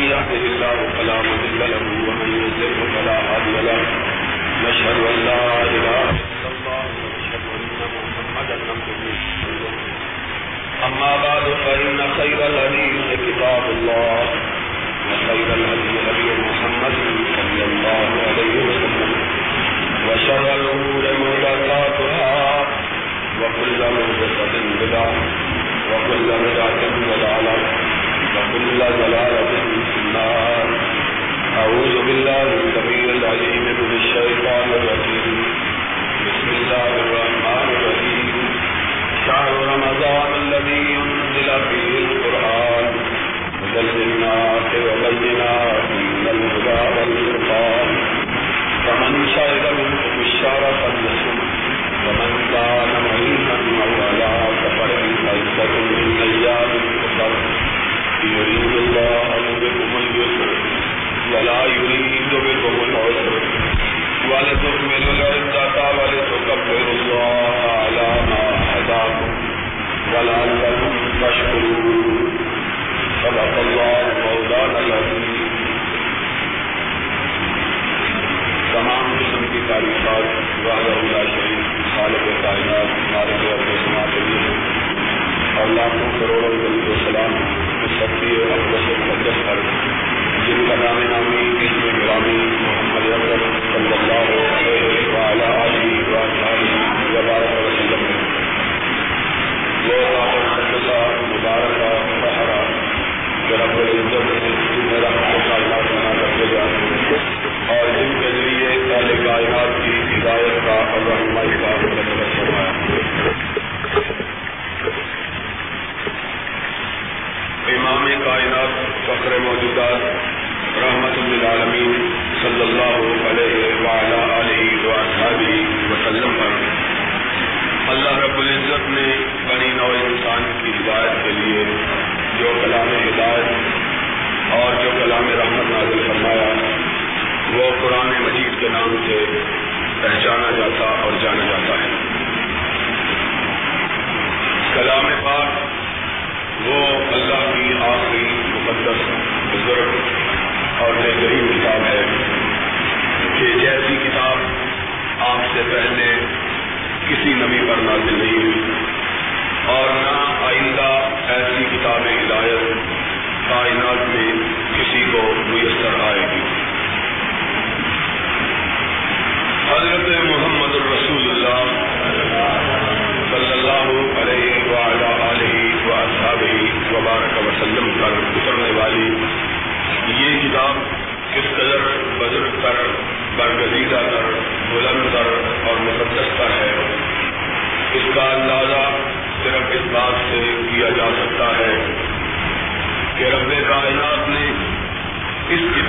من يهده الله فلا مضل له، ومن يضلل فلا هادي له. نشهد أن لا إله إلا الله، ونشهد أن محمدا عبده ورسوله. أما بعد، فإن خير الحديث كتاب الله، وخير الهدي هدي محمد صلى الله عليه وسلم. وشر الأمور محدثاتها، وكل محدثة بدعة، وكل بدعة ضلالة. وكل ضلالة في النار. أعوذ بالله السميع العليم من الشيطان الرجيم. بسم الله الرحمن الرحيم. شهر رمضان الذي أنزل فيه القرآن. هدى للناس وبينات من الهدى والفرقان. فمن شهد منكم الشهر يريد الله بكم اليسر ولا يريد بكم العسر الله على ما هداكم ولعلكم تشكرون صدق الله مولانا العظيم تمام قسم کی تعریفات واضح اللہ شریف خالق کائنات مالک اور اور لاکھوں کروڑوں دل و سلام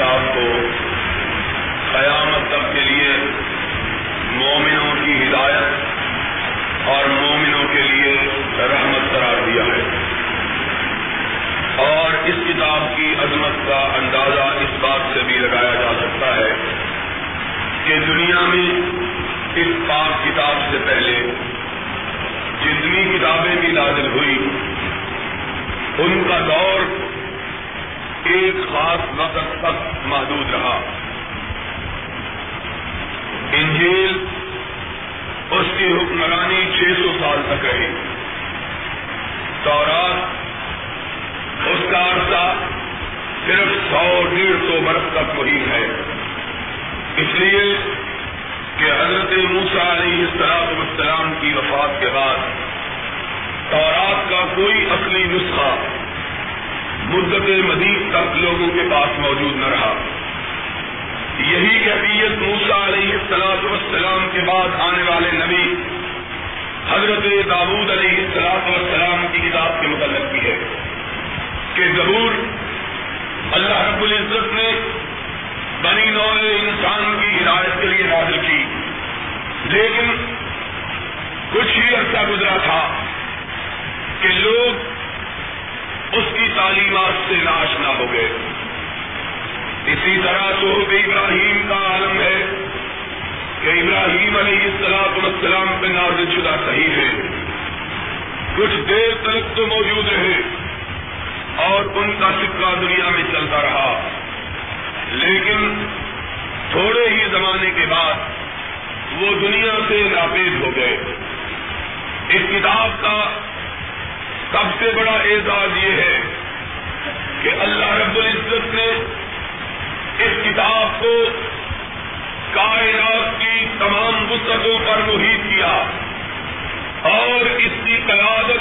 کتاب کو قیامت تک کے لیے مومنوں کی ہدایت اور مومنوں کے لیے رحمت قرار دیا ہے۔ اور اس کتاب کی عظمت کا اندازہ اس بات سے بھی لگایا جا سکتا ہے کہ دنیا میں اس پاک کتاب سے پہلے جتنی کتابیں بھی نازل ہوئی، ان کا دور ایک خاص وقت تک محدود رہا۔ انجیل اس کی حکمرانی چھ سو سال تک رہی۔ تورات اس کا عرصہ صرف سو ڈیڑھ سو برس تک مہیم ہے۔ اس لیے کہ حضرت موسا علیہ السلام السلام کی وفات کے بعد تورات کا کوئی اصلی نسخہ مدت مزید تک لوگوں کے پاس موجود نہ رہا۔ یہی کیفیت موسا علیہ السلاط والسلام کے بعد آنے والے نبی حضرت داود علیہ السلاط والسلام کی کتاب کے متعلق بھی ہے کہ ضرور اللہ رب العزت نے بنی نو انسان کی ہدایت کے لیے نازل کی۔ لیکن کچھ ہی عرصہ گزرا تھا کہ لوگ اس کی تعلیمات سے ناشنا ہو گئے۔ اسی طرح صحب ابراہیم کا عالم ہے کہ ابراہیم علیہ السلاط والسلام پہ نازل شدہ صحیح ہے۔ کچھ دیر تک تو موجود رہے اور ان کا سکہ دنیا میں چلتا رہا۔ لیکن تھوڑے ہی زمانے کے بعد وہ دنیا سے ناپید ہو گئے۔ اس کتاب کا سب سے بڑا اعزاز یہ ہے کہ اللہ رب العزت نے اس کتاب کو کائنات کی تمام وسعتوں پر محیط کیا اور اس کی قیادت،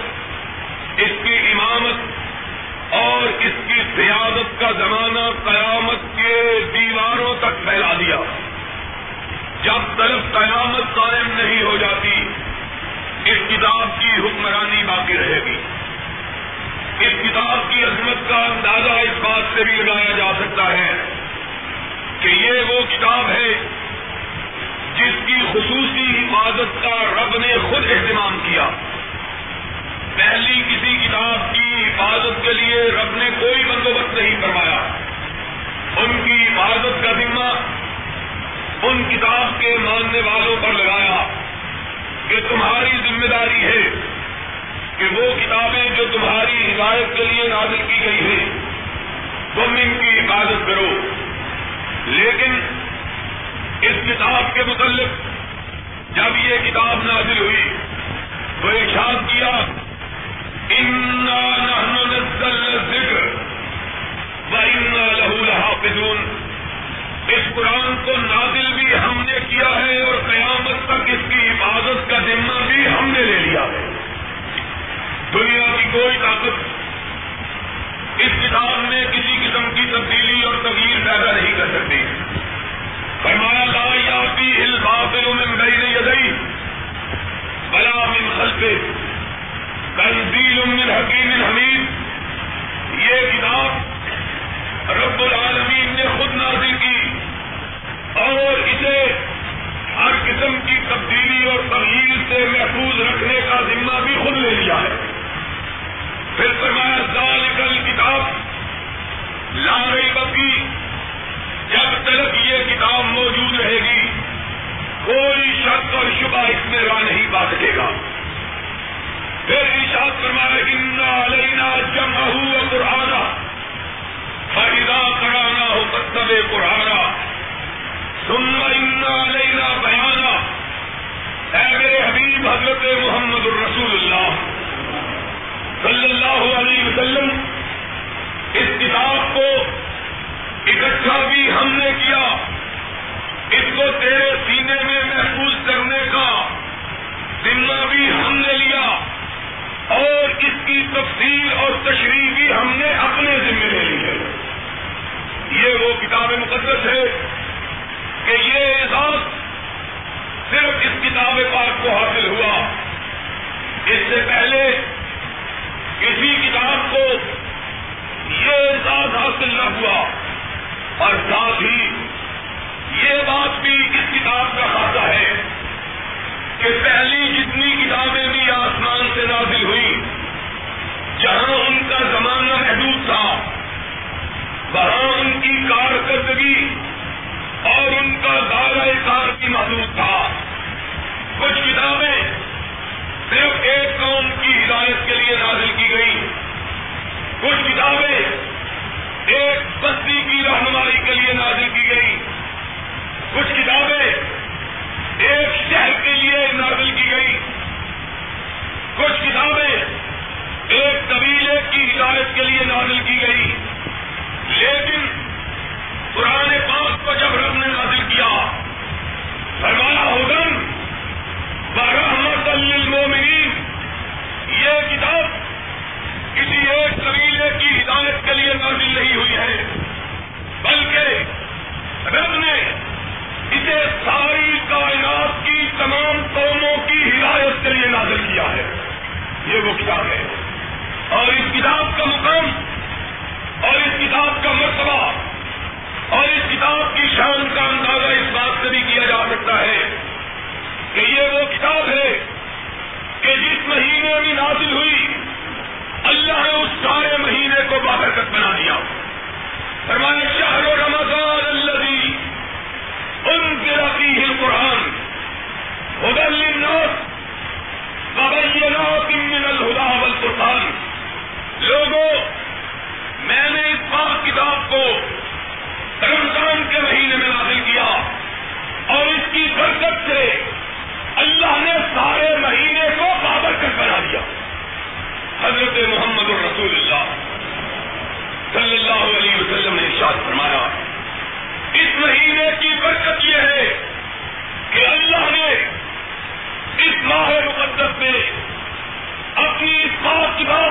اس کی امامت اور اس کی سیادت کا زمانہ قیامت کے دیواروں تک پھیلا دیا۔ جب طرف قیامت قائم نہیں ہو جاتی، اس کتاب کی حکمرانی باقی رہے گی۔ اس کتاب کی عظمت کا اندازہ اس بات سے بھی لگایا جا سکتا ہے کہ یہ وہ کتاب ہے جس کی خصوصی حفاظت کا رب نے خود اہتمام کیا۔ پہلی کسی کتاب کی حفاظت کے لیے رب نے کوئی بندوبست نہیں کروایا ان کی حفاظت کا ذمہ ان کتاب کے ماننے والوں پر لگایا کہ تمہاری ذمہ داری ہے۔ کہ وہ کتابیں جو تمہاری ہدایت کے لیے نازل کی گئی ہیں، تم ان کی حفاظت کرو۔ لیکن اس کتاب کے متعلق جب یہ کتاب نازل ہوئی تو ارشاد کیا ذکر لہو لحافظون۔ اس قرآن کو نازل بھی ہم نے کیا ہے اور قیامت تک اس کی حفاظت کا ذمہ بھی ہم نے لے لیا ہے۔ دنیا کی کوئی طاقت اس کتاب میں کسی قسم کی تبدیلی اور تغیر پیدا نہیں کر سکتی۔ فرمایا، لا یاتی الباطل من بین یدئی بلا من خلفے تنزیل من حکیم حمید۔ یہ کتاب رب العالمین نے خود نازل کی اور اسے ہر قسم کی تبدیلی اور تغیر سے محفوظ رکھنے کا ذمہ بھی خود لے لیا ہے۔ پھر فرمایا کل کتاب لا رہی بکی جب تک یہ کتاب موجود رہے گی، کوئی شک اور شبہ اس میں راہ نہیں پا سکے گا۔ پھر ارشاد فرمایا ان کی ہدایت کے لیے نازل کی گئی۔ لیکن پرانے پاک کو جب رب نے نازل کیا، فرمایا ہوگن برحمت للمومنین یہ کتاب کسی ایک قبیلے کی ہدایت کے لیے نازل نہیں ہوئی ہے، بلکہ رب نے اسے ساری کائنات کی تمام قوموں کی ہدایت کے لیے نازل کیا ہے۔ یہ وہ کتاب ہے۔ اور اس کتاب کا مقام، اور اس کتاب کا مرتبہ، اور اس کتاب کی شان کا اندازہ اس بات سے بھی کیا جا سکتا ہے کہ یہ وہ کتاب ہے کہ جس مہینے میں نازل ہوئی، اللہ نے اس سارے مہینے کو بابرکت بنا دیا۔ فرمایا، شہر و رمضان اللہ ان کے رقی ہے قرآن ادل ببینات من الہدا والقرآن لوگوں، میں نے اس پاک کتاب کو رمضان کے مہینے میں نازل کیا اور اس کی برکت سے اللہ نے سارے مہینے کو بابرکت بنا دیا۔ حضرت محمد الرسول اللہ صلی اللہ علیہ وسلم نے ارشاد فرمایا، اس مہینے کی برکت یہ ہے کہ اللہ نے اس ماہ مقدس میں اپنی اس بات کتاب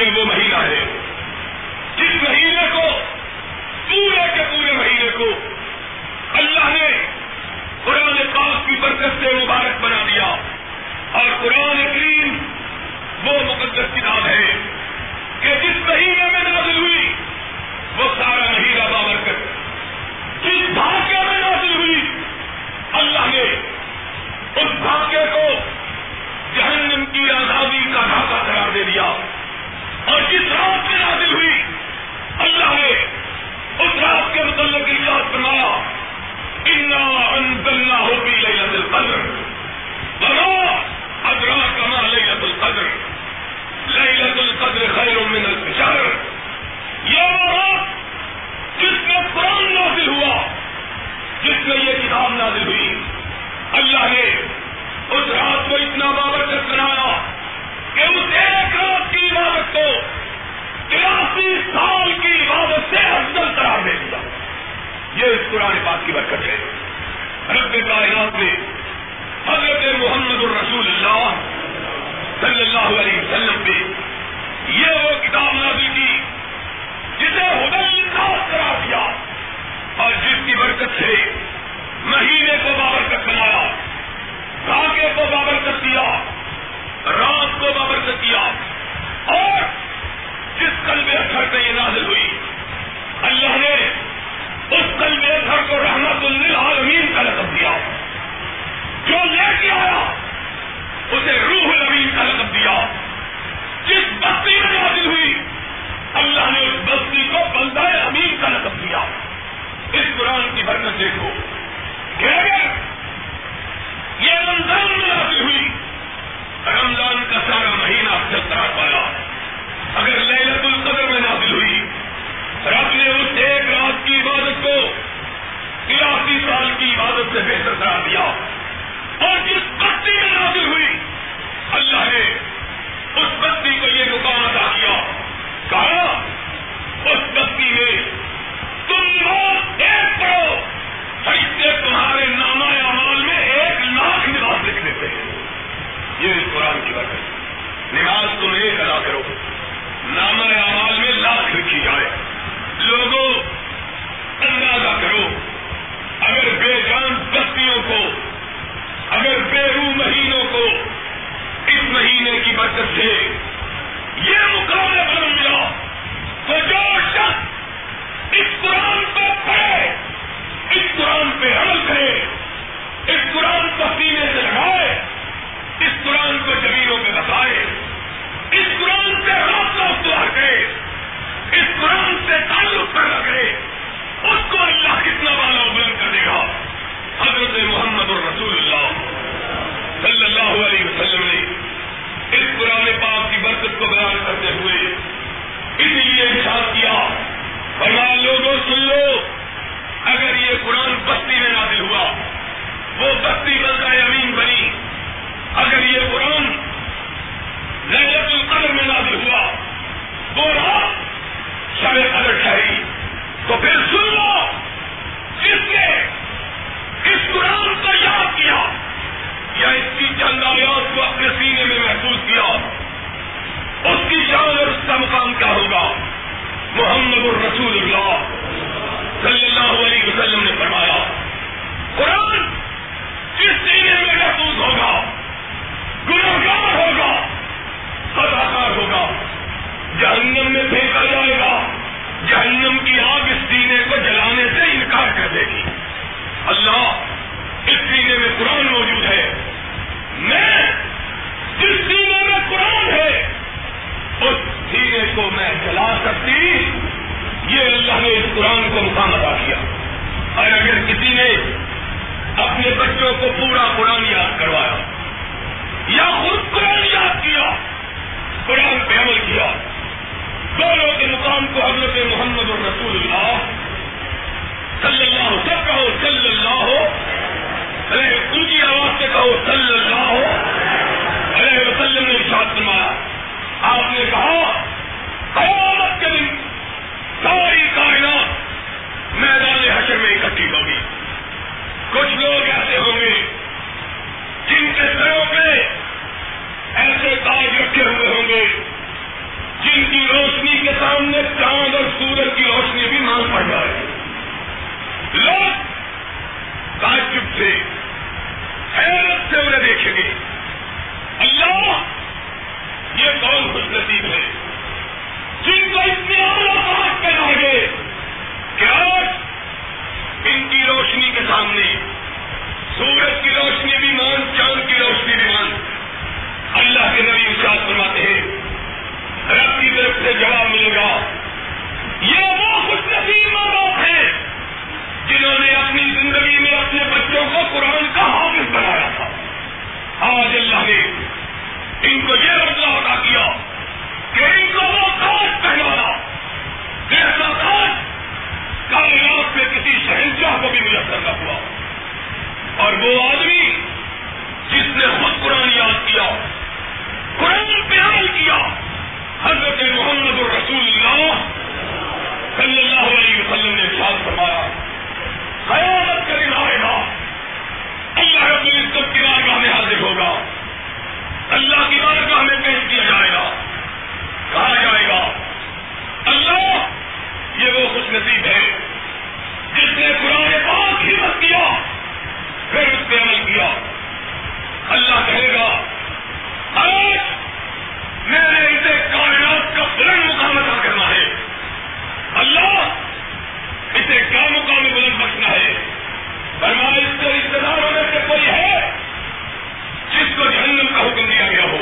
ہیں وہ دیکھو۔ کہ اگر یہ رمضان میں آتی ہوئی۔ رمضان کا سارا مہینہ چلتا پایا۔ اگر للت القدر میں نازل ہوئی، رب نے اس ایک رات کی عبادت کو تراسی سال کی عبادت سے بہتر کرا دیا۔ اور جس بستی میں نازل ہوئی، اللہ نے نماز تم ایک ادا کرو۔ نامر اعمال میں لاکھ لکھی جائے۔ لوگوں، اندازہ کرو۔ اگر بے جان بستیوں کو، اگر بے روح مہینوں کو اس مہینے کی برکت سے یہ مقابلہ بن ملا، تو جو شخص اس قرآن کو پڑھے، اس قرآن پہ عمل کرے، اس قرآن کو سینے سے لگائے، اس قرآن کو زمینوں پہ بتائے اس لیے ارشاد کیا فرمان لوگوں، سن لو، اگر یہ قرآن بستی میں نازل ہوا، وہ بستی بلدہ امین بنی۔ اگر یہ قرآن لہرت القدر میں نازل ہوا، وہ رات شب قدر ٹھہری۔ تو پھر سن لو جس نے اس قرآن کو یاد کیا، یا اس کی چند آیات کو اپنے سینے میں محسوس کیا۔ اس کی جان اور اس کا مقام کیا ہوگا؟ محمد الرسول اللہ صلی اللہ علیہ وسلم نے فرمایا، قرآن کس سینے میں محفوظ ہوگا؟ گناگار ہوگا؟ سداکار ہوگا؟ جہنم میں پھینکا جائے گا، جہنم کی آگ اس سینے کو جلانے سے انکار کر دے گی۔ اللہ، اس سینے میں قرآن موجود ہے۔ میں، جس سینے میں قرآن ہے اس ہیرے کو میں جلا سکتی، یہ اللہ نے اس قرآن کو مقام ادا کیا۔ اور اگر کسی نے اپنے بچوں کو پورا قرآن یاد کروایا یا خود قرآن یاد کیا نصیب ہے۔ جس نے قرآن پاک ہی مت کیا، پھر اس پہ عمل کیا۔ اللہ کہے گا، آج میں نے اسے کائنات کا بلند مقام ادا کرنا ہے۔ اللہ اسے کیا مقام بلند بخشنا ہے؟ فرمایا اس کو رشتے دار ہونے سے کوئی ہے جس کو جہنم کا حکم دیا گیا ہو۔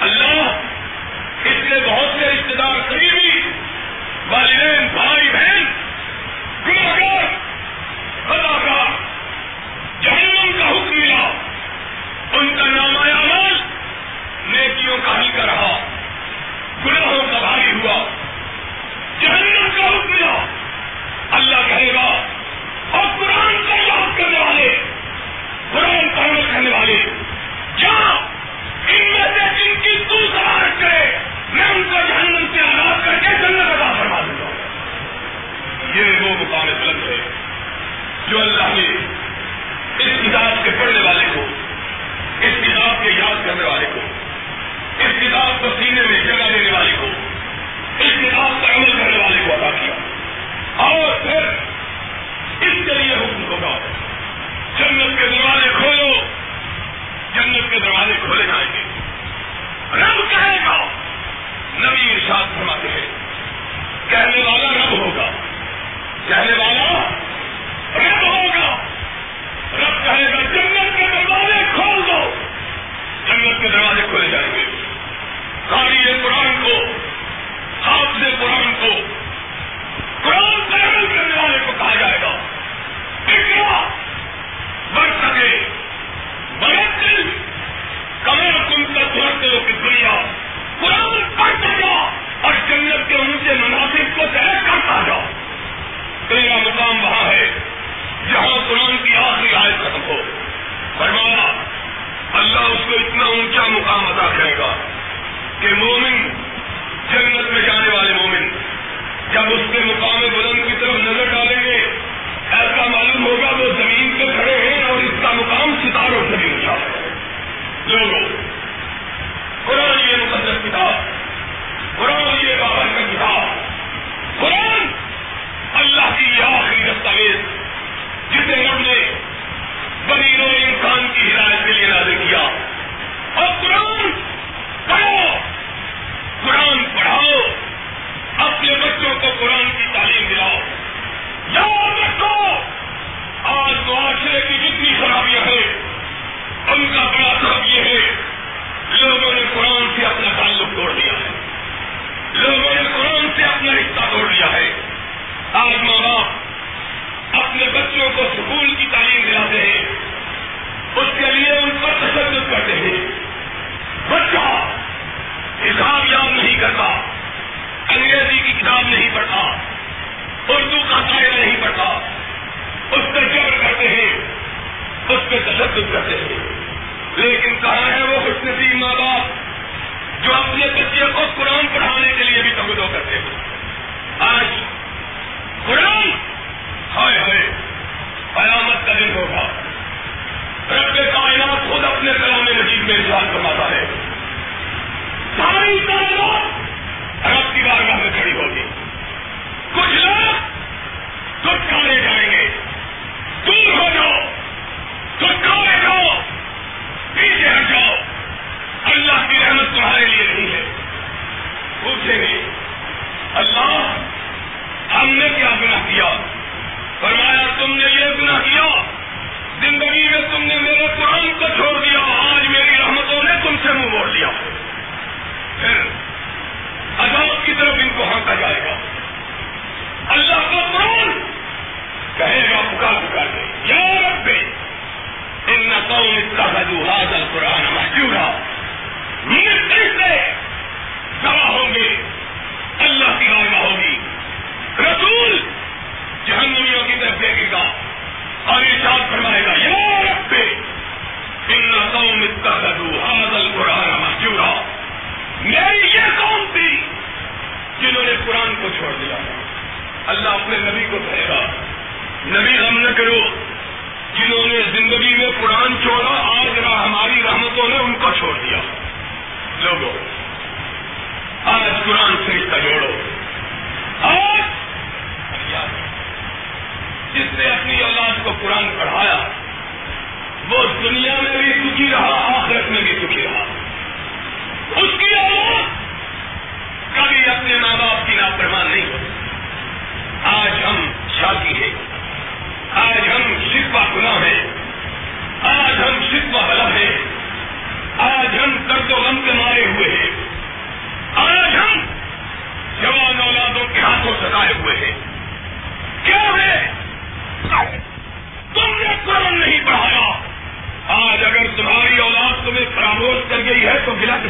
اللہ اس نے بہت سے رشتے دار قریب والدین بھائی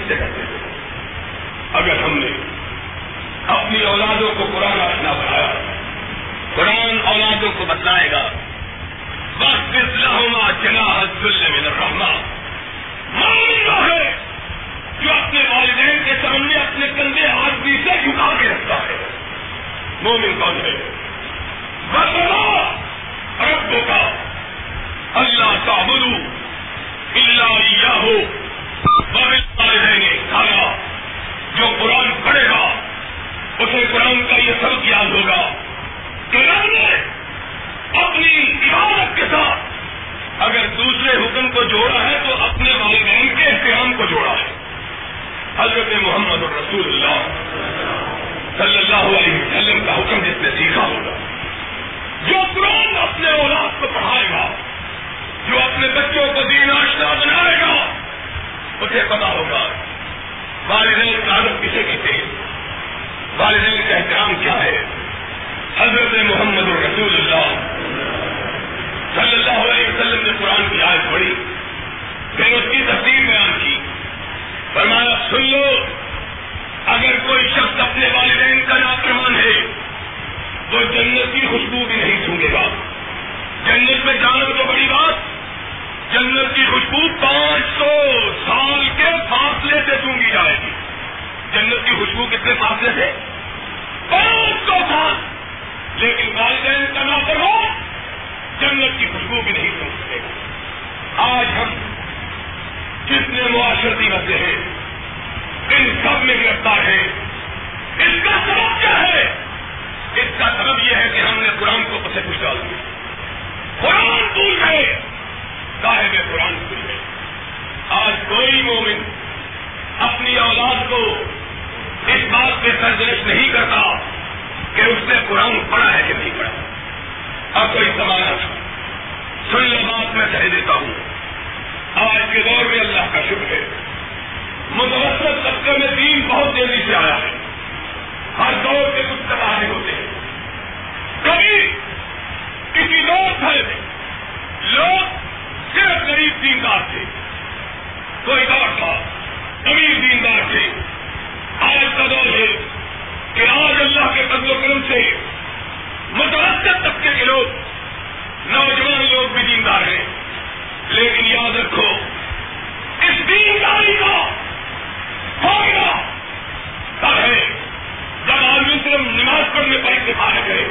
سے کرتے اگر ہم نے اپنی اولادوں کو قرآن رکھنا بڑھایا قرآن اولادوں کو بتلائے گا بس اسلام چنا من الرحمہ معلوم ہے جو اپنے والدین کے سامنے اپنے کندھے ہاتھ بھی سے جھکا کے رکھتا ہے۔ مومن کون ہے؟ بس رب کا اللہ کا بلو اللہ ہو والدین کھانا جو قرآن پڑھے گا، اسے قرآن کا یہ سب یاد ہوگا۔ کہ رب نے اپنی عبادت کے ساتھ اگر دوسرے حکم کو جوڑا ہے، تو اپنے والدین کے احترام کو جوڑا ہے۔ حضرت محمد الرسول اللہ صلی اللہ علیہ وسلم کا حکم جس نے سیکھا ہوگا۔ جو قرآن اپنے اولاد کو پڑھائے گا، جو اپنے بچوں کو دین آشنا بنائے گا اسے پتا ہوگا۔ والدین کا عادت کسے کہتے ہیں والدین کا احترام کیا ہے؟ حضرت محمد الرسول اللہ۔ صلی اللہ علیہ وسلم نے قرآن کی آیت پڑھی۔ پھر اس کی تفصیل بیان کی۔ فرمایا، سن لو، اگر کوئی شخص اپنے والدین کا نافرمان ہے تو جنت کی خوشبو بھی نہیں سونگے گا۔ جنت میں جانا تو بڑی بات جنت کی خوشبو پانچ سو سال کے فاصلے سے سونگی جائے گی۔ جنت کی خوشبو کتنے فاصلے سے؟ پانچ سو سال۔ لیکن والدین کا نافرمان جنت کی خوشبو بھی نہیں سن سکے گا۔ آج ہم کتنے معاشرتی مسئلے ہیں، ان سب میں گرفتار ہیں۔ اس کا سبب کیا ہے؟ اس کا سبب یہ ہے کہ ہم نے قرآن کو پسے کچھ ڈال دیا۔ قرآن بھول گئے صاحب قرآن بھول گئے آج کوئی مومن اپنی اولاد کو اس بات پہ سرزنش نہیں کرتا کہ اس نے قرآن پڑھا ہے کہ نہیں پڑھا۔ اب کوئی سوال سن لو بات میں کہہ دیتا ہوں۔ آج کے دور میں اللہ کا شکر ہے۔ متوسط طبقے میں دین بہت تیزی سے آیا ہے۔ ہر دور کے کچھ تباہے ہوتے ہیں۔ کبھی کسی دور تھے لوگ صرف غریب دیندار تھے۔ کوئی دور تھا، امیر دیندار تھے۔ آج کا دور ہے کہ آج اللہ کے قدر و کرم سے متوسط طبقے کے لوگ، نوجوان لوگ بھی دیندار ہیں۔ لیکن یاد رکھو، اس دینداری کا فائدہ تب ہے جب آدمی صرف نماز پڑھنے پر اتفاق کرے،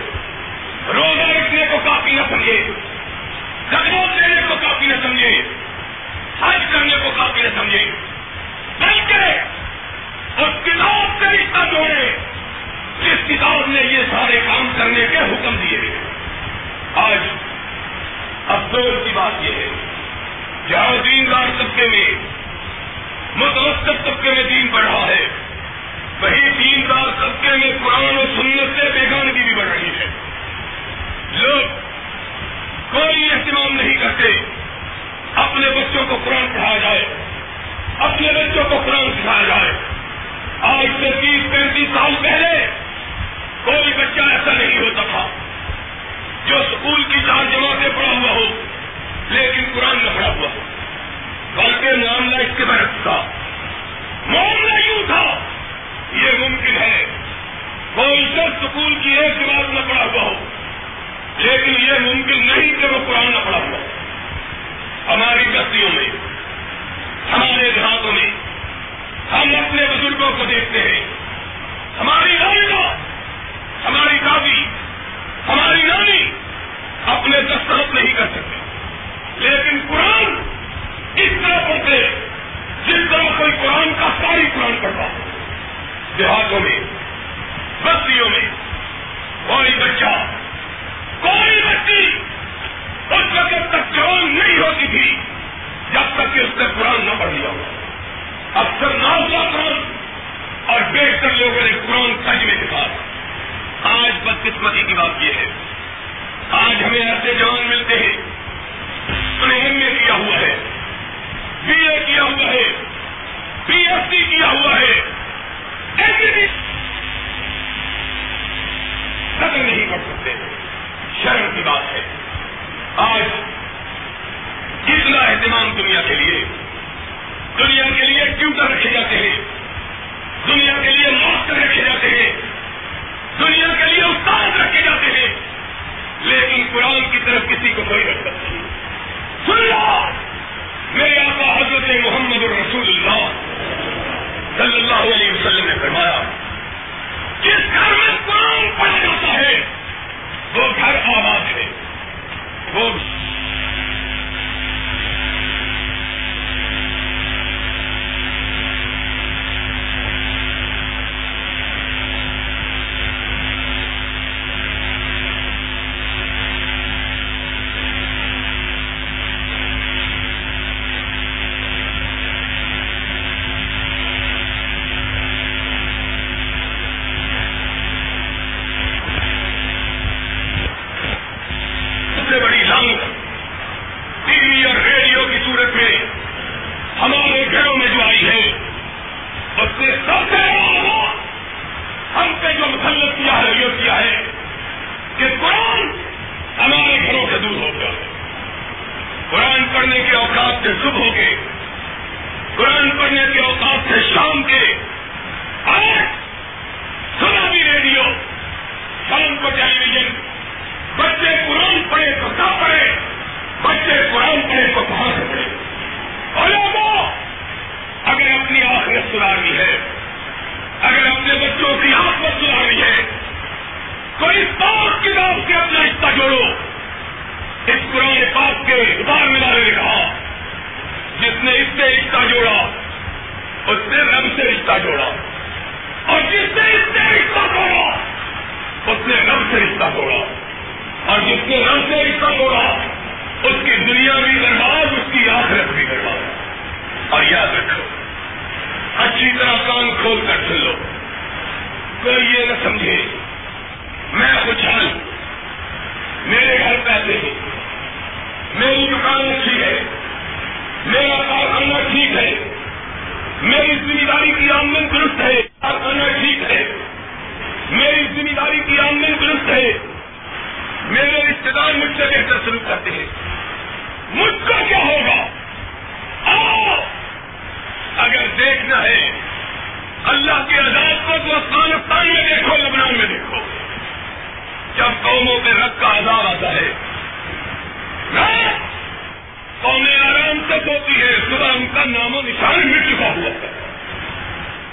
روزہ رکھنے کو کافی نہ سمجھے۔ زکات دینے کو کافی نہ سمجھے حج کرنے کو کافی نہ سمجھے۔ سال پہلے کوئی بچہ ایسا نہیں ہوتا تھا جو اسکول کی چار جماعتیں پڑھا ہوا ہو، لیکن قرآن نہ پڑھا ہوا ہو۔ بلکہ معاملہ اس کے برعکس تھا۔ معاملہ یوں تھا، یہ ممکن ہے۔ کوئی شخص اسکول کی ایک جماعت نہ پڑھا ہوا ہو، لیکن یہ ممکن نہیں کہ وہ قرآن نہ پڑھا ہوا ہماری بستیوں میں، ہمارے دیہاتوں میں، ہم اپنے بزرگوں کو دیکھتے ہیں۔ ہماری والدہ ہماری دادی، ہماری نانی اپنے دستخط نہیں کر سکتے۔ لیکن قرآن اس طرح پڑھتے جس طرح کوئی قرآن کا ساری قرآن پڑھتا۔ دیہاتوں میں، بستیوں میں، کوئی بچہ، کوئی بچی اس وقت تک جوان نہیں ہوتی تھی، جب تک کہ اس نے قرآن نہ پڑھ لیا ہو اکثر نہ ہوا قرآن اور بیشتر لوگوں نے قرآن سج میں دکھا آج بدقسمتی کی بات یہ ہے۔ آج ہمیں ایسے جوان ملتے ہیں۔ انہیں ایم اے کیا ہوا ہے۔ بی اے کیا ہوا ہے۔ پی ایس سی کیا ہوا ہے۔ قدر نہیں کر سکتے۔ شرم کی بات ہے۔ آج کتنا اہتمام دنیا کے لیے۔ دنیا کے لیے ٹیوٹر رکھے جاتے ہیں۔ دنیا کے لیے ماسٹر رکھے جاتے ہیں۔ دنیا کے لیے استاد رکھے جاتے ہیں۔ لیکن قرآن کی طرف کسی کو کوئی رکھ نہیں۔ سن لو! میرے آقا حضرت محمد الرسول اللہ صلی اللہ علیہ وسلم نے فرمایا، جس گھر میں قرآن پڑھا جاتا ہے، وہ گھر آباد ہے۔ وہ سے صبح کے قرآن پڑھنے کے اوقات سے شام کے آج سلامی ریڈیو۔ سلم کو ٹیلی ویژن بچے قرآن پڑھے تو نہ پڑھے؟ بچے قرآن پڑھے تو کہاں سے پڑھے؟ اور لوگوں اگر اپنی آخرت سدھارنی ہے، اگر اپنے بچوں کی آفت سدھارنی ہے تو اس پاک کتاب سے اپنا رشتہ جوڑو۔ اس قرآن پاک کے اخبار ملا نے کہا جس نے اس سے رشتہ جوڑا، اس نے رب سے رشتہ جوڑا۔ اور جس نے اس سے رشتہ جوڑا، اس نے رب سے رشتہ جوڑا۔ اور جس نے رب سے رشتہ جوڑا، اس کی دنیا بھی برباد، اس کی آخرت بھی برباد۔ اور یاد رکھو، اچھی طرح کان کھول کر سن لو کوئی یہ نہ سمجھے، میں خوشحال ہوں۔ میرے گھر پیسے ہیں۔ میری دکان اچھی ہے۔ میرا کارخانہ ٹھیک ہے۔ میری ذمہ داری کی آمدن درست ہے۔ کارخانہ ٹھیک ہے۔ میری ذمہ داری کی آمدن درست ہے۔ میرے رشتے دار مجھ سے بہتر شروع کرتے ہیں۔ مجھ کا کیا ہوگا؟ اگر دیکھنا ہے، اللہ کے عذاب کو تو افغانستان میں دیکھو، لبنان میں دیکھو۔ جب قوموں پہ رب کا عذاب آتا ہے۔ قومیں آرام تک ہوتی ہے۔ صبح ان کا نام و نشان مٹ چکا ہوا تھا۔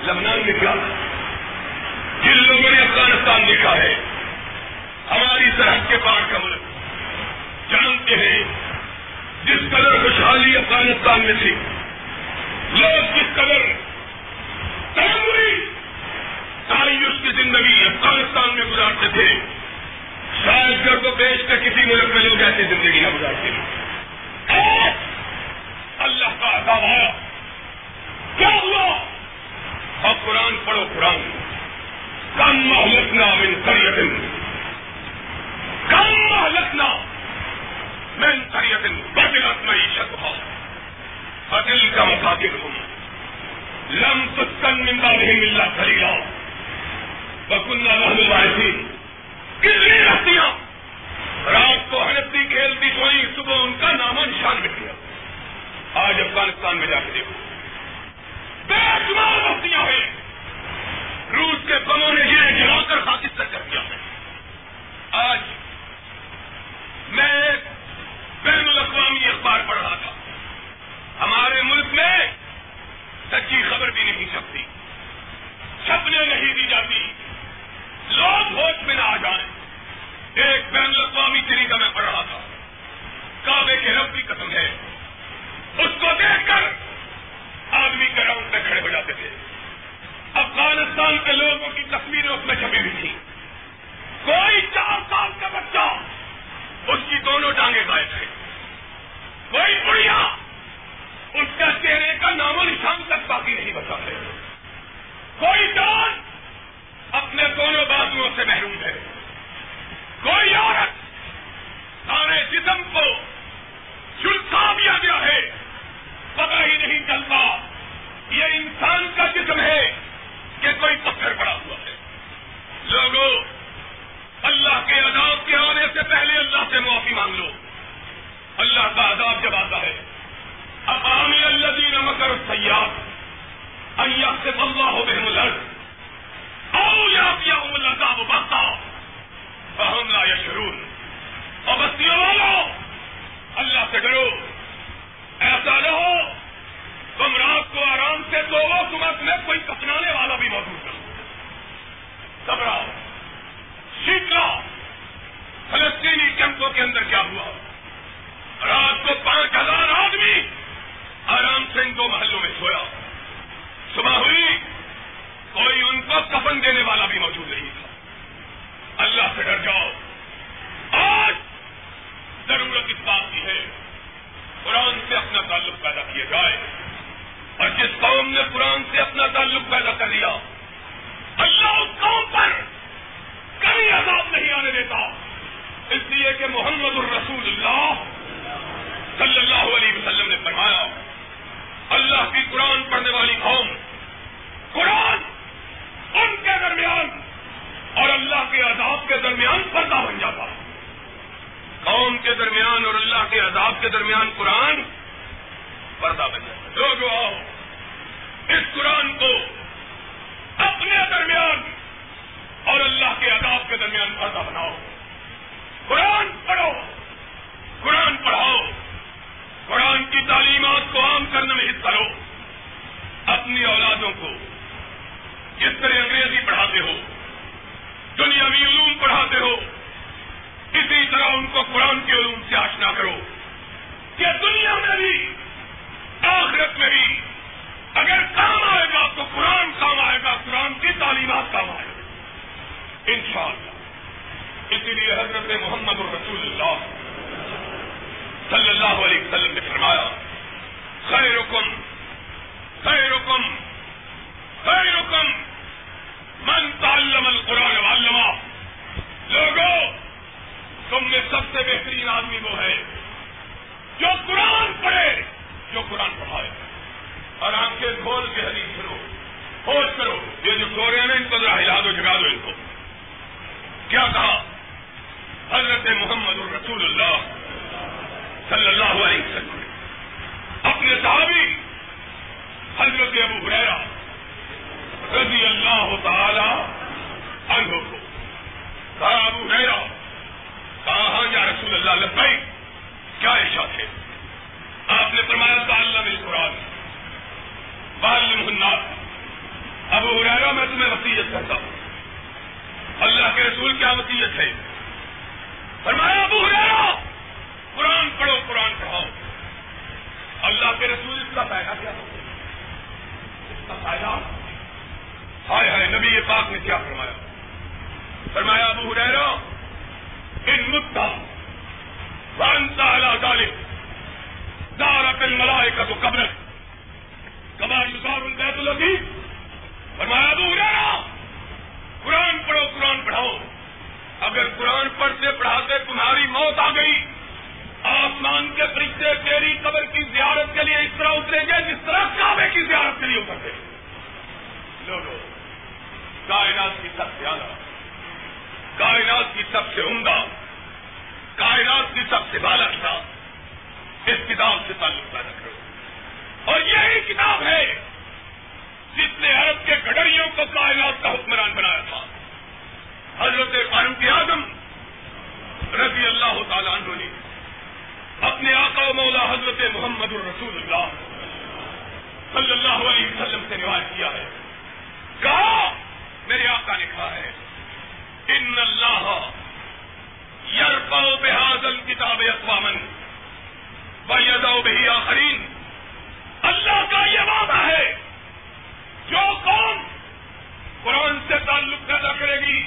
لبنان میں کیا جن لوگوں نے افغانستان لکھا ہے، ہماری سرحد کے پار کا ملک جانتے ہیں۔ جس قدر خوشحالی افغانستان میں تھی، لوگ جس قدر تعمری تعیش کی زندگی افغانستان میں گزارتے تھے۔ شاید گھر کو بیچ کر کسی ملک میں لوگ ایسی زندگی نہ گزارتے۔ ہیں اللہ کا عذاب آیا۔ کیا ہوا؟ اور قرآن پڑھو قرآن۔ کم محلتنا من قریت کم محلتنا من قریت بدلت معیشت ہو فدل کا مقابل ہوں لم تسکن من بعدهم الا قلیلا وکننا نحن الوارثین کتنی رستیاں رات کو ہنسی کھیلتی سوئی صبح ان کا نام و نشان مٹ گیا۔ آج افغانستان میں جا کے دیکھو۔ بے شمار بستیاں ہیں۔ روس کے بموں نے یہ جلا کر خاطر کر دیا ہے۔ آج میں بین الاقوامی اخبار پڑھ رہا تھا۔ ہمارے ملک میں سچی خبر بھی نہیں سکتی چھپنے نہیں دی جاتی۔ لوگ ہوش میں نہ آ جائیں۔ ایک بین الاقوامی طریقہ میں پڑھ رہا تھا۔ کعبے کے رب کی قسم ہے۔ اس کو دیکھ کر آدمی گراؤنڈ میں کھڑے ہو جاتے تھے۔ افغانستان کے لوگوں کی تصویریں اس میں چھپی ہوئی تھی۔ کوئی چار سال کا بچہ اس کی دونوں ٹانگیں گائے تھے۔ کوئی بڑھیا اس کا چہرے کا نام و نشان تک باقی نہیں بچا ہے۔ کوئی جان اپنے دونوں بازوؤں سے محروم ہے۔ کوئی عورت سارے جسم کو جلسا دیا گیا ہے۔ پتہ ہی نہیں چلتا یہ انسان کا جسم ہے کہ کوئی پتھر پڑا ہوا ہے۔ لوگوں اللہ کے عذاب کے آنے سے پہلے اللہ سے معافی مانگ لو۔ اللہ کا عذاب جب آتا ہے اب اللہ دین مکر سیاح اللہ سے بلّہ ہو بہم الگ او یا پیا اللہ وہ بستا لا یا اور بستیوں والو، اللہ سے ڈرو. ایسا نہ ہو، تم رات کو آرام سے دو صبح میں کوئی کپنانے والا بھی موجود نہ گھبراؤ سیکھا فلسطینی کیمپوں کے اندر کیا ہوا؟ رات کو پانچ ہزار آدمی کے لیے اس طرح اتریں گے جس طرح کعبے کی زیارت کے لیے اترتے لوگوں کائنات کی سب سے زیادہ کائنات کی سب سے عمدہ۔ کائنات کی سب سے بالا اس کتاب سے تعلق پیدا کرو۔ اور یہی کتاب ہے جس نے عرب کے گڈریوں کو کائنات کا حکمران بنایا تھا۔ حضرت فاروق اعظم رضی اللہ تعالیٰ عنہ نے اپنے آقا و مولا حضرت محمد الرسول اللہ صلی اللہ علیہ وسلم سے روایت کیا ہے۔ کہا، میرے آقا نے کہا ہے، ان اللہ یرفع بهذا الكتاب اقواما ويدعو به آخرین اللہ کا یہ وعدہ ہے، جو قوم قرآن سے تعلق پیدا کرے گی،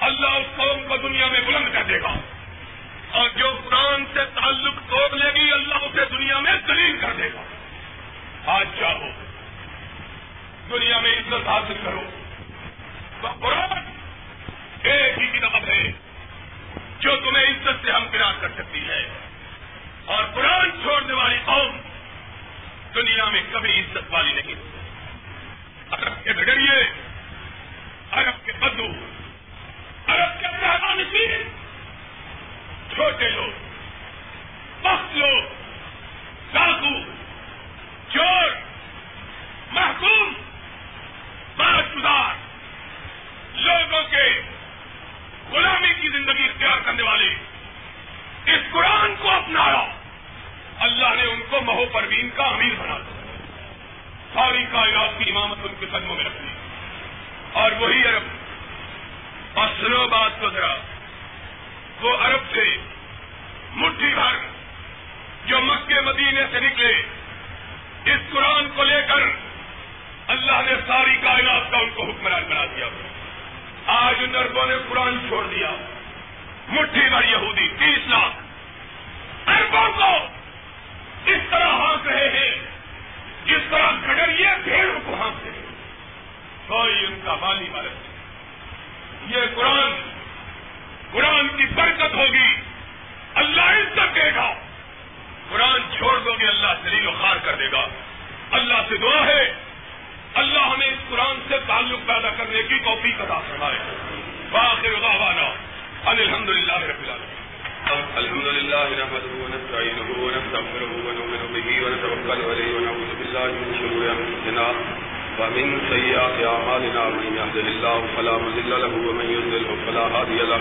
اللہ اس قوم کو دنیا میں بلند کر دے گا۔ اور جو قرآن سے تعلق توڑ لے گی، اللہ اسے دنیا میں دلیل کر دے گا۔ آج چاہو دنیا میں عزت حاصل کرو۔ تو قرآن ایک ہی کتاب ہے جو تمہیں عزت سے ہم گراج کر سکتی ہے۔ اور قرآن چھوڑنے والی قوم دنیا میں کبھی عزت والی نہیں۔ عرب کے بگڑیے عرب کے بدو عرب کے پہلان چھوٹے لوگ وقت لوگ ڈاکو چور محکوم بارت گزار لوگوں کے غلامی کی زندگی اختیار کرنے والے اس قرآن کو اپنایا اللہ نے ان کو مہو پروین کا امیر بنا دیا ساری کائنات کی امامت ان کے قدموں میں رکھنی اور وہی عرب اور سنو بات کو ذرا وہ عرب سے مٹھی بھر جو مکے مدینے سے نکلے اس قرآن کو لے کر اللہ نے ساری کائنات کا ان کو حکمران بنا دیا آج ان اربوں نے قرآن چھوڑ دیا مٹھی بھر یہودی تیس لاکھ اربوں کو اس طرح ہانس رہے ہیں جس طرح گڈریے بھیڑوں کو ہانستے ہیں کوئی ان کا بالی بارت یہ قرآن قرآن کی برکت ہوگی اللہ عزت دے گا قرآن چھوڑ دو گے اللہ دلیل و خار کر دے گا اللہ سے دعا ہے اللہ ہمیں اس قرآن سے تعلق پیدا کرنے کی توفیق عطا فرمائے باخر دعوانا ان الحمد للہ رب العالمین الحمد لله نحمده ونستعينه ونستغفره ونؤمن به ونتوكل عليه ونعوذ بالله من شرور انفسنا ومن سيئات اعمالنا من يهده الله فلا مضل له ومن يضلل فلا هادي له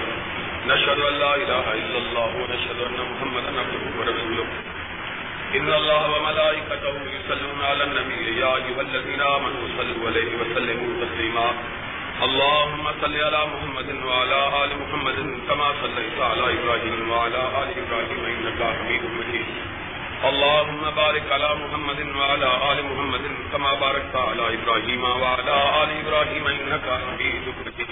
نشهد ان لا اله الا الله ونشهد ان محمدا عبده ورسوله ان الله وملائكته يصلون على النبي يا ايها الذين امنوا صلوا عليه وسلموا تسليما اللهم صل على محمد وعلى ال محمد كما صليت على ابراهيم وعلى ال ابراهيم انك حميد مجيد اللهم بارك على محمد وعلى ال محمد كما باركت على ابراهيم وعلى ال ابراهيم انك حميد مجيد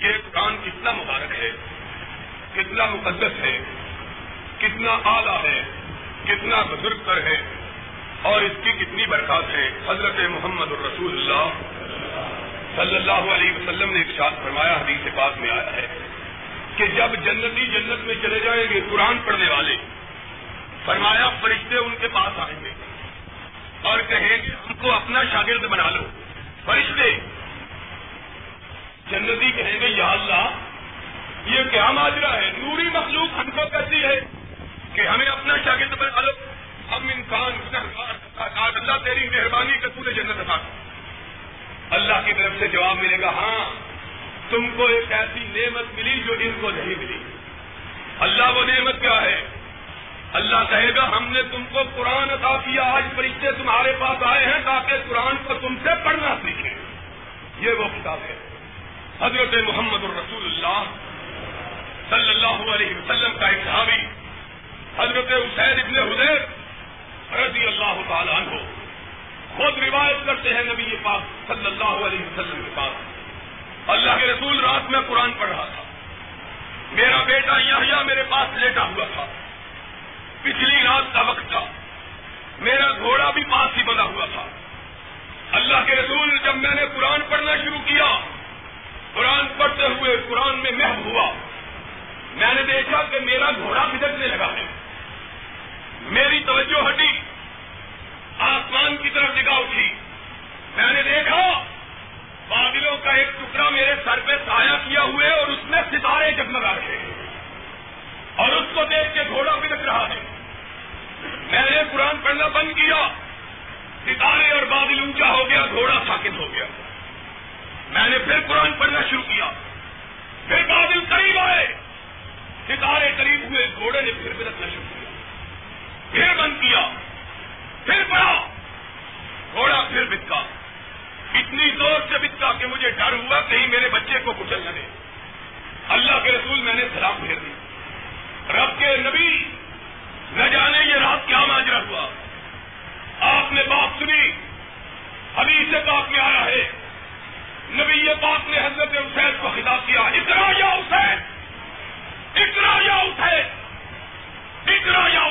یہ قرآن کتنا مبارک ہے، کتنا مقدس ہے، کتنا اعلیٰ ہے کتنا بزرگ تر ہے اور اس کی کتنی برکات ہے۔ حضرت محمد الرسول اللہ صلی اللہ علیہ وسلم نے ارشاد فرمایا، حدیث پاک میں آیا ہے کہ جب جنتی جنت میں چلے جائیں گے، قرآن پڑھنے والے، فرمایا فرشتے ان کے پاس آئیں گے اور کہیں گے، ہم کو اپنا شاگرد بنا لو۔ فرشتے جنتی کہیں گے، یا اللہ، یہ کیا ماجرا ہے؟ نوری مخلوق ہم کو کہتی ہے۔ کہ ہمیں اپنا شاگرد بنا لو۔ ہم انسان اللہ تیری مہربانی کے پورے جنت ادا اللہ کی طرف سے جواب ملے گا ہاں تم کو ایک ایسی نعمت ملی جو ان کو نہیں ملی۔ اللہ وہ نعمت کیا ہے؟ اللہ کہے گا، ہم نے تم کو قرآن عطا کیا، آج فرشتے تمہارے پاس آئے ہیں تاکہ قرآن کو تم سے پڑھنا سیکھیں۔ یہ وہ کتاب ہے۔ حضرت محمد الرسول اللہ صلی اللہ علیہ وسلم کا ایک صحابی حضرت حسین ابن حدیر رضی اللہ تعالیٰ عنہ خود روایت کرتے ہیں نبی پاک صلی اللہ علیہ وسلم کے پاس۔ اللہ کے رسول رات میں قرآن پڑھ رہا تھا۔ میرا بیٹا یحییٰ میرے پاس لیٹا ہوا تھا۔ پچھلی رات کا وقت تھا۔ میرا گھوڑا بھی پاس ہی بنا ہوا تھا۔ اللہ کے رسول جب میں نے قرآن پڑھنا شروع کیا، قرآن پڑھتے ہوئے قرآن میں محب ہوا۔ میں نے دیکھا کہ میرا گھوڑا بھدکنے لگا ہے۔ میری توجہ ہٹی۔ آسمان کی طرف نگاہ اٹھی۔ میں نے دیکھا، بادلوں کا ایک ٹکڑا میرے سر پہ سایہ کیا ہوئے اور اس میں ستارے جگمگا رہے۔ اور اس کو دیکھ کے گھوڑا بھدک رہا ہے۔ میں نے قرآن پڑھنا بند کیا۔ ستارے اور بادل اونچا ہو گیا، گھوڑا ساکت ہو گیا۔ میں نے پھر قرآن پڑھنا شروع کیا۔ پھر بادل قریب آئے۔ ستارے قریب ہوئے، گھوڑے نے پھر بلکنا شروع کیا۔ پھر بند کیا، پھر پڑھا، گھوڑا پھر بتکا۔ اتنی زور سے بتکا کہ مجھے ڈر ہوا کہیں میرے بچے کو کچل نہ دے۔ اللہ کے رسول میں نے سلام پھیر دی۔ رب کے نبی، نہ جانے یہ رات کیا ماجرا ہوا۔ آپ نے بات سنی ابھی سے پاک میں آیا ہے۔ نبی پاک نے حضرت حسین کو خطاب کیا، اتنا یا حسین، اتنا یا حسین، اتنا یا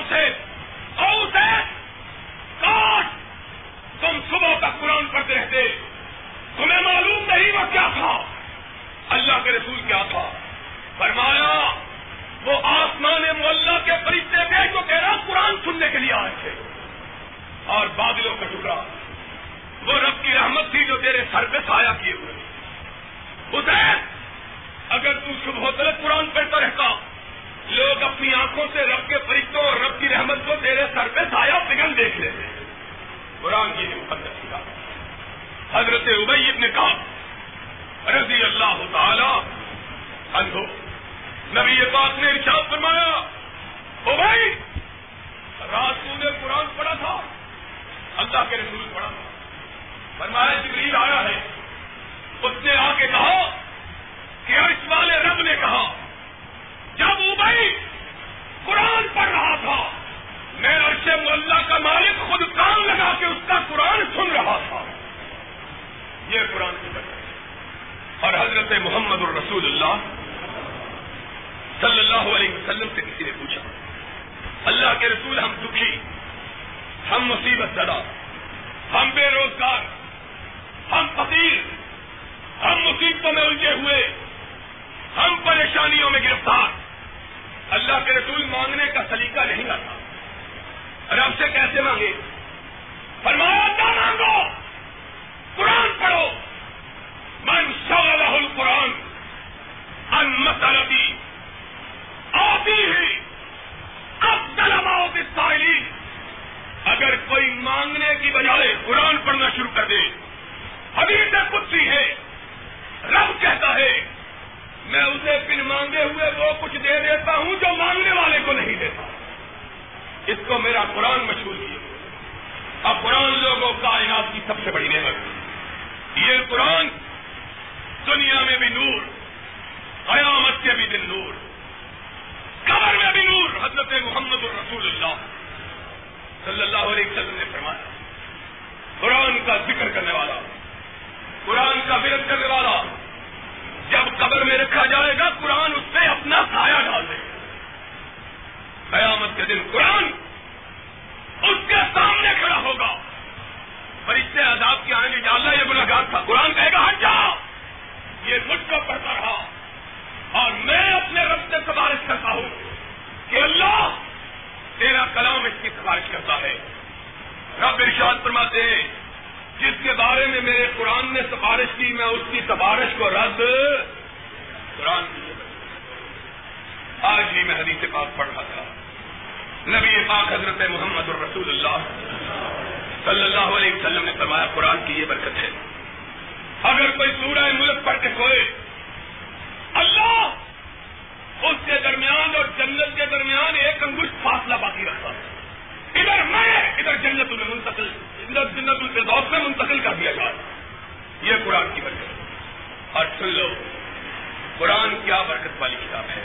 سے کیسے مانگے؟ فرمایا نہ مانگو قرآن پڑھو من شغلہ القرآن ان مسلطی آتی ہی اب دلماؤ کی سائلی اگر کوئی مانگنے کی بجائے قرآن پڑھنا شروع کر دے ابھی تک کچھ ہے رب کہتا ہے میں اسے پھر مانگے ہوئے وہ کچھ دے دیتا ہوں جو مانگنے والے کو نہیں دیتا اس کو میرا قرآن مشہور کیا اب قرآن لوگوں کائنات کی سب سے بڑی نعمت یہ قرآن دنیا میں بھی نور قیامت کے بھی دن نور قبر میں بھی نور حضرت محمد الرسول اللہ صلی اللہ علیہ وسلم نے فرمایا قرآن کا ذکر کرنے والا قرآن کا ورد کرنے والا جب قبر میں رکھا جائے گا قرآن اس پہ اپنا سایہ ڈال دے قیامت کے دن قرآن اس کے سامنے کھڑا ہوگا فرشتے عذاب کے آئیں گے یا اللہ یہ گناگار تھا قرآن کہے گا ہٹ جا یہ مجھ کو پڑھتا رہا اور میں اپنے رب سے سفارش کرتا ہوں کہ اللہ تیرا کلام اس کی سفارش کرتا ہے رب ارشاد فرماتے ہیں جس کے بارے میں میرے قرآن نے سفارش کی میں اس کی سفارش کو رد قرآن آج بھی میں حدیث پاک پڑھ رہا تھا نبی پاک حضرت محمد الرسول اللہ صلی اللہ علیہ وسلم نے فرمایا قرآن کی یہ برکت ہے۔ اگر کوئی سورہ ملک پڑھ کے سوئے، اللہ اس کے درمیان اور جنت کے درمیان ایک انگوش فاصلہ باقی رکھتا ادھر میں، ادھر جنت میں منتقل ادھر جنت الفردوس میں منتقل کر دیا جائے۔ یہ قرآن کی برکت اور سن لو، قرآن کیا برکت والی کتاب ہے۔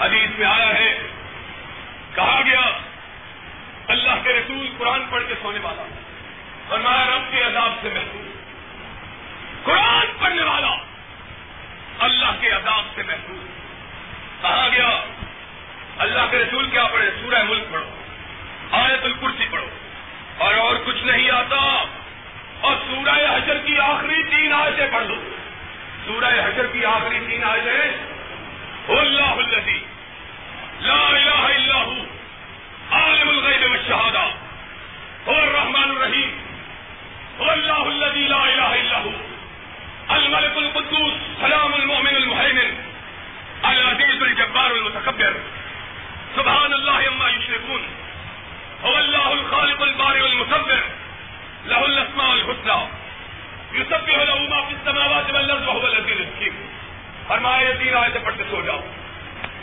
حدیث میں آیا ہے، کہا گیا اللہ کے رسول قرآن پڑھ کے سونے والا، فرمایا رب کے عذاب سے محفوظ قرآن پڑھنے والا اللہ کے عذاب سے محفوظ کہا گیا، اللہ کے رسول کیا پڑھے؟ سورہ ملک پڑھو، آیت الکرسی پڑھو، اور اور کچھ نہیں آتا۔ اور سورہ حجر کی آخری تین آیتیں پڑھ دو سورہ حجر کی آخری تین آیتیں، اللہ الذی، لا الہ الا ہو۔ عالم الغیب والشہادہ هو الرحمن الرحیم. هو اللہ الذی لا الہ الا ہو. الملك القدوس، سلام المؤمن المهيمن العزيز الجبار المتكبر سبحان الله عما يشركون هو الله الخالق البارئ المصور. له الاسماء الحسنى يسبح له ما في السماوات والارض وهو العزيز الحكيم فرمایا، یہ تین آیتیں پڑھ کے سو جاؤ.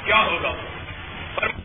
کیا ہوگا؟ فرمایا